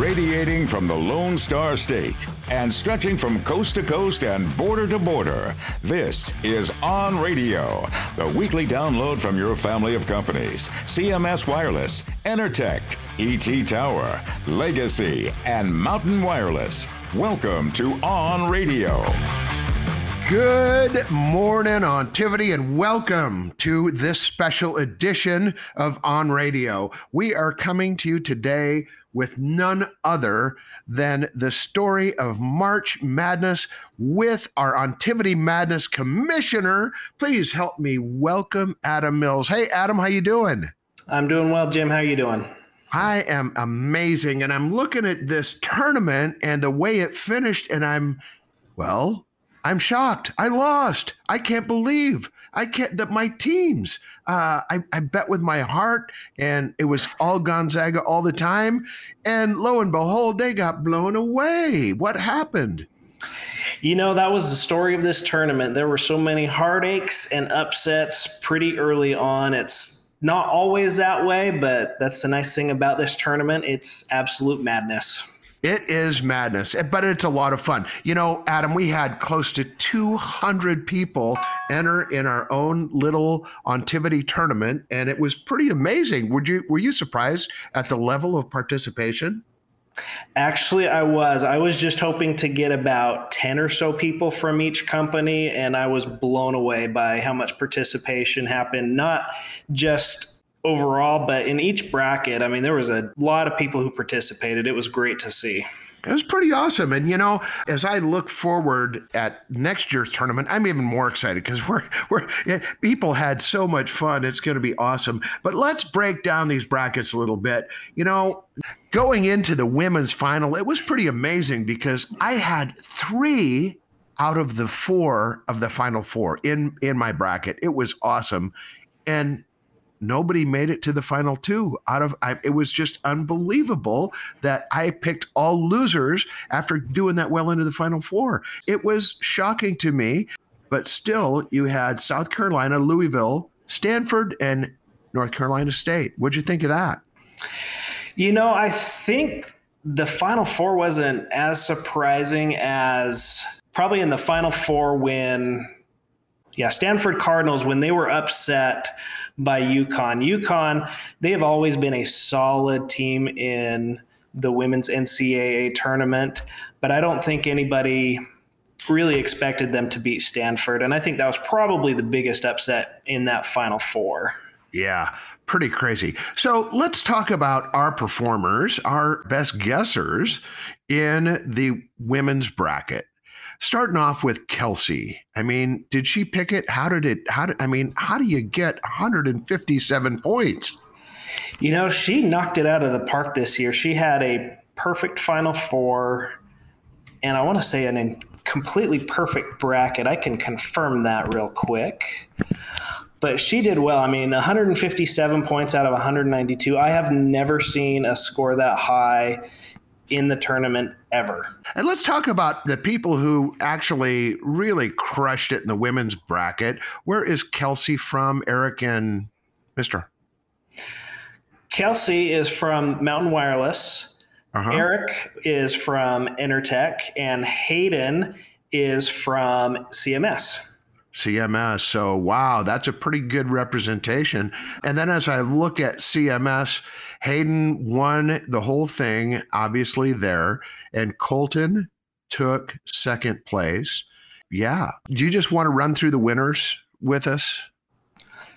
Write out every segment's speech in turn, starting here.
Radiating from the Lone Star State and stretching from coast to coast and border to border, this is On Radio, the weekly download from your family of companies CMS Wireless, Enertech, ET Tower, Legacy, and Mountain Wireless. Welcome to On Radio. Good morning, Ontivity, and welcome to this special edition of On Radio. We are coming to you today with none other than the story of March Madness with our Ontivity Madness Commissioner. Please help me welcome Adam Mills. Hey, Adam, how you doing? I'm doing well, Jim. How are you doing? I am amazing, and I'm looking at this tournament and the way it finished, and I'm, well, I'm shocked. I lost. I can't believe I can't that my teams. Uh, I, I bet with my heart, and it was all Gonzaga all the time. And lo and behold, they got blown away. What happened? You know, that was the story of this tournament. There were so many heartaches and upsets pretty early on. It's not always that way, but that's the nice thing about this tournament. It's absolute madness. It is madness, eh, but it's a lot of fun. You know, Adam, we had close to 200 people enter in our own little Ontivity tournament, and it was pretty amazing. Would you were you surprised at the level of participation? Actually, I was. I was just hoping to get about 10 or so people from each company, and I was blown away by how much participation happened, not just overall, but in each bracket, I mean, there was a lot of people who participated. It was great to see. It was pretty awesome. And you know, as I look forward at next year's tournament, I'm even more excited because we're we're eh, people had so much fun. It's going to be awesome. But let's break down these brackets a little bit. You know, going into the women's final, it was pretty amazing because I had three out of the four of the final four in in my bracket. It was awesome. And nobody made it to the final two out of I, it was just unbelievable that i picked all losers after doing that well into the final four. It was shocking to me but still you had south carolina louisville stanford and north carolina state. What'd you think of that? You know i think the final four wasn't as surprising as probably in the final four when yeah stanford cardinals when they were upset by UConn. UConn, they have always been a solid team in the women's NCAA tournament, but I don't think anybody really expected them to beat Stanford. And I think that was probably the biggest upset in that Final Four. Yeah, pretty crazy. So let's talk about our performers, our best guessers in the women's bracket starting off with Kelsey. I mean, did she pick it? How did it? How did I mean? How do you get 157 points? You know, she knocked it out of the park this year. She had a perfect Final Four, and I want to say an completely perfect bracket. I can confirm that real quick. But she did well. I mean, 157 points out of 192. I have never seen a score that high in the tournament ever. And let's talk about the people who actually really crushed it in the women's bracket. Where is Kelsey from, Eric and Mr.? Kelsey is from Mountain Wireless. Uh-huh. Eric is from Enertech, and Hayden is from CMS. CMS. So, wow, that's a pretty good representation. And then as I look at CMS, Hayden won the whole thing, obviously, there. And Colton took second place. Yeah. Do you just want to run through the winners with us?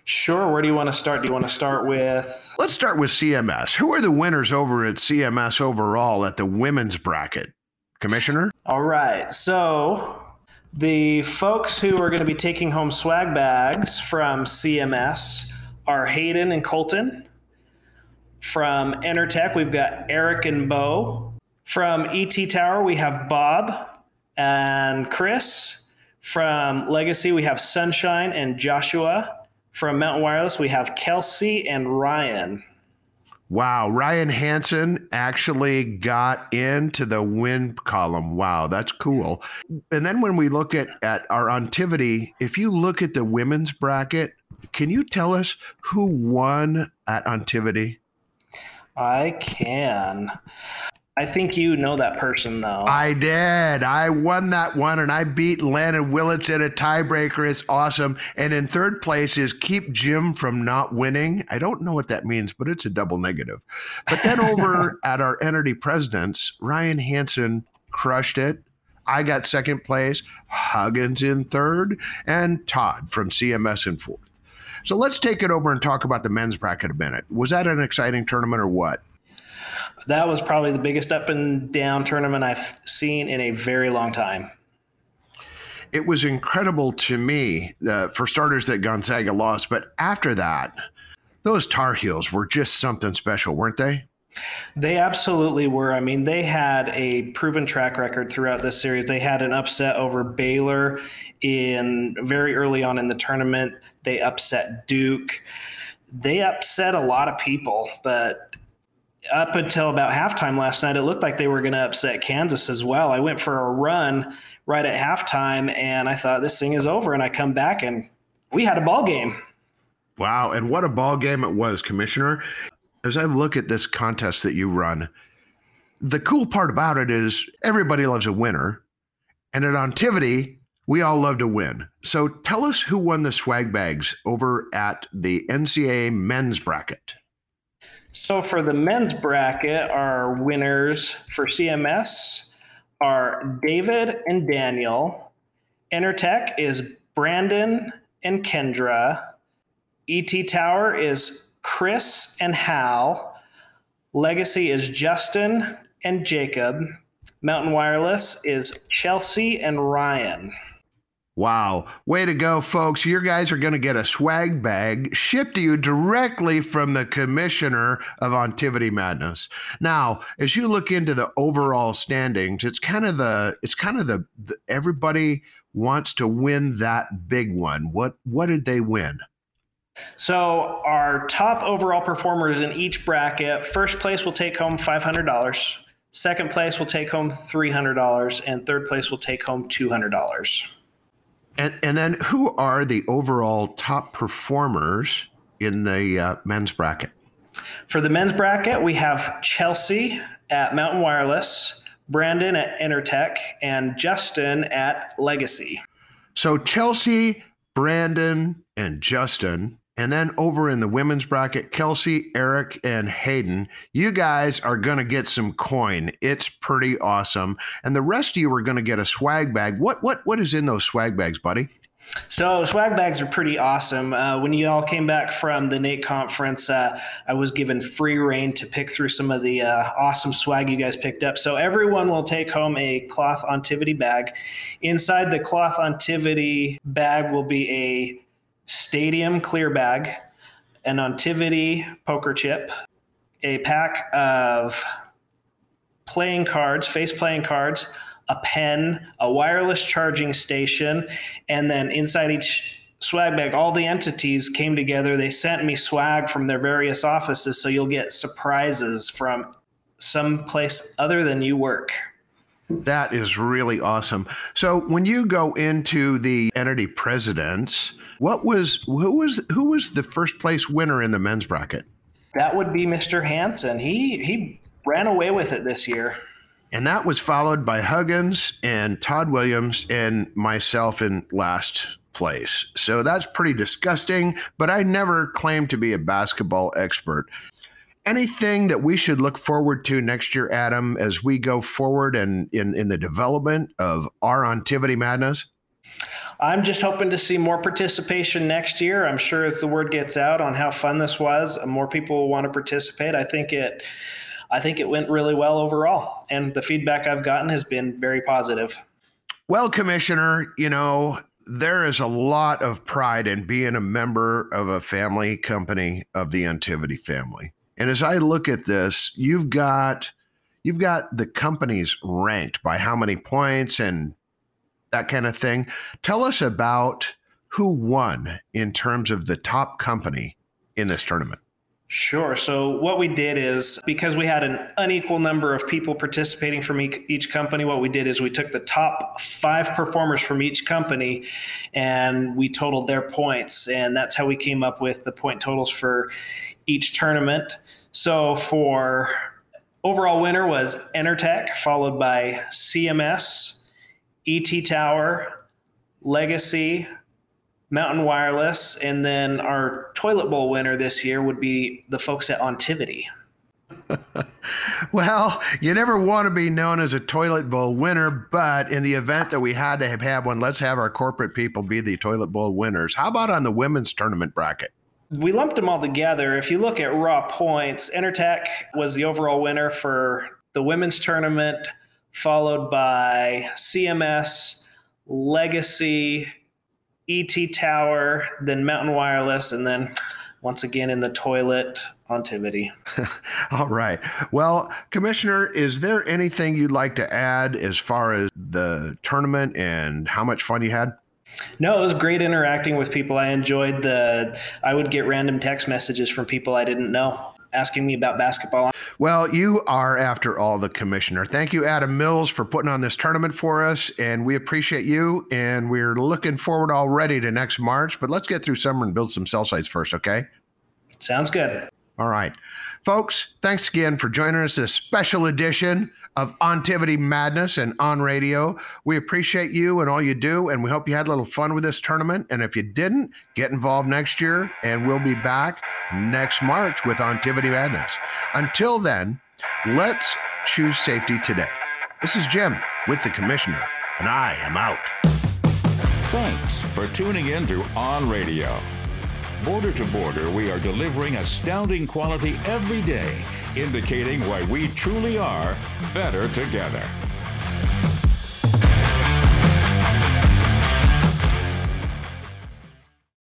Sure. Where do you want to start? Do you want to start with? Let's start with CMS. Who are the winners over at CMS overall at the women's bracket? Commissioner? All right. So the folks who are going to be taking home swag bags from CMS are Hayden and Colton. From Enertech, we've got Eric and Bo. From ET Tower, we have Bob and Chris. From Legacy, we have Sunshine and Joshua. From Mountain Wireless, we have Kelsey and Ryan. Wow, Ryan Hansen actually got into the win column. Wow, that's cool. And then when we look at, at our Ontivity, if you look at the women's bracket, can you tell us who won at Ontivity? I can. I think you know that person though. I did. I won that one and I beat Landon Willits in a tiebreaker. It's awesome. And in third place is keep Jim from not winning. I don't know what that means, but it's a double negative. But then over at our entity presidents, Ryan Hansen crushed it. I got second place, Huggins in third, and Todd from CMS in fourth. So let's take it over and talk about the men's bracket a minute. Was that an exciting tournament or what? That was probably the biggest up and down tournament I've seen in a very long time. It was incredible to me, uh, for starters, that Gonzaga lost. But after that, those Tar Heels were just something special, weren't they? They absolutely were. I mean, they had a proven track record throughout this series. They had an upset over Baylor in very early on in the tournament. They upset Duke. They upset a lot of people, but up until about halftime last night, it looked like they were going to upset Kansas as well. I went for a run right at halftime, and I thought this thing is over. And I come back, and we had a ball game. Wow, and what a ball game it was, Commissioner. As I look at this contest that you run, the cool part about it is everybody loves a winner, and at Ontivity, we all love to win. So tell us who won the swag bags over at the NCAA men's bracket. So for the men's bracket, our winners for CMS are David and Daniel. Enertech is Brandon and Kendra. ET Tower is Chris and Hal. Legacy is Justin and Jacob. Mountain Wireless is Chelsea and Ryan. Wow. Way to go, folks. You guys are going to get a swag bag shipped to you directly from the commissioner of Ontivity Madness. Now, as you look into the overall standings, it's kind of the it's kind of the, the everybody wants to win that big one. What what did they win? So, our top overall performers in each bracket, first place will take home $500. Second place will take home $300 and third place will take home $200. And and then who are the overall top performers in the uh, men's bracket? For the men's bracket, we have Chelsea at Mountain Wireless, Brandon at Enertech, and Justin at Legacy. So Chelsea, Brandon, and Justin and then over in the women's bracket, Kelsey, Eric, and Hayden, you guys are going to get some coin. It's pretty awesome. And the rest of you are going to get a swag bag. What what what is in those swag bags, buddy? So swag bags are pretty awesome. Uh, when you all came back from the NATE conference, uh, I was given free reign to pick through some of the uh, awesome swag you guys picked up. So everyone will take home a cloth ontivity bag. Inside the cloth ontivity bag will be a Stadium Clear Bag, an Ontivity poker chip, a pack of playing cards, face playing cards, a pen, a wireless charging station, and then inside each swag bag, all the entities came together. They sent me swag from their various offices, so you'll get surprises from some place other than you work. That is really awesome. So when you go into the entity presidents, what was who was who was the first place winner in the men's bracket? That would be Mr. Hansen. He he ran away with it this year. And that was followed by Huggins and Todd Williams and myself in last place. So that's pretty disgusting, but I never claimed to be a basketball expert. Anything that we should look forward to next year, Adam, as we go forward and in, in the development of our Ontivity Madness? I'm just hoping to see more participation next year. I'm sure as the word gets out on how fun this was, more people will want to participate. I think it I think it went really well overall. And the feedback I've gotten has been very positive. Well, Commissioner, you know, there is a lot of pride in being a member of a family company of the Ontivity family. And as I look at this, you've got you've got the companies ranked by how many points and that kind of thing. Tell us about who won in terms of the top company in this tournament. Sure. So, what we did is because we had an unequal number of people participating from each company, what we did is we took the top five performers from each company and we totaled their points. And that's how we came up with the point totals for each tournament. So, for overall winner was Enertech, followed by CMS, ET Tower, Legacy, Mountain Wireless, and then our toilet bowl winner this year would be the folks at Ontivity. well, you never want to be known as a toilet bowl winner, but in the event that we had to have one, let's have our corporate people be the toilet bowl winners. How about on the women's tournament bracket? We lumped them all together. If you look at raw points, Enertech was the overall winner for the women's tournament, followed by CMS, Legacy, ET Tower, then Mountain Wireless, and then once again in the toilet Ontivity. All right. Well, Commissioner, is there anything you'd like to add as far as the tournament and how much fun you had? No, it was great interacting with people. I enjoyed the. I would get random text messages from people I didn't know asking me about basketball. Well, you are, after all, the commissioner. Thank you, Adam Mills, for putting on this tournament for us. And we appreciate you. And we're looking forward already to next March. But let's get through summer and build some cell sites first, okay? Sounds good. All right. Folks, thanks again for joining us this special edition of Ontivity Madness and On Radio. We appreciate you and all you do, and we hope you had a little fun with this tournament. And if you didn't, get involved next year, and we'll be back next March with Ontivity Madness. Until then, let's choose safety today. This is Jim with the Commissioner, and I am out. Thanks for tuning in to On Radio. Border to border, we are delivering astounding quality every day, indicating why we truly are better together.